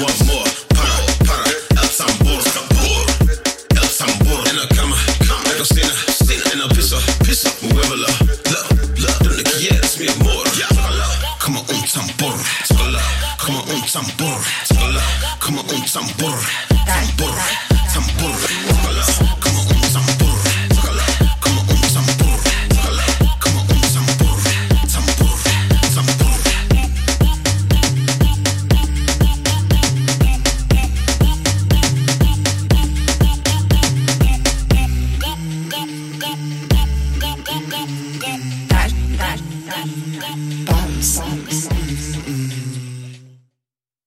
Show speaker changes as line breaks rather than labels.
one more. Para, para, el tambor, tambor. El tambor en la cama, la en quieres, mi amor. Como un tambor, tambor, tambor, tambor,
Bounce.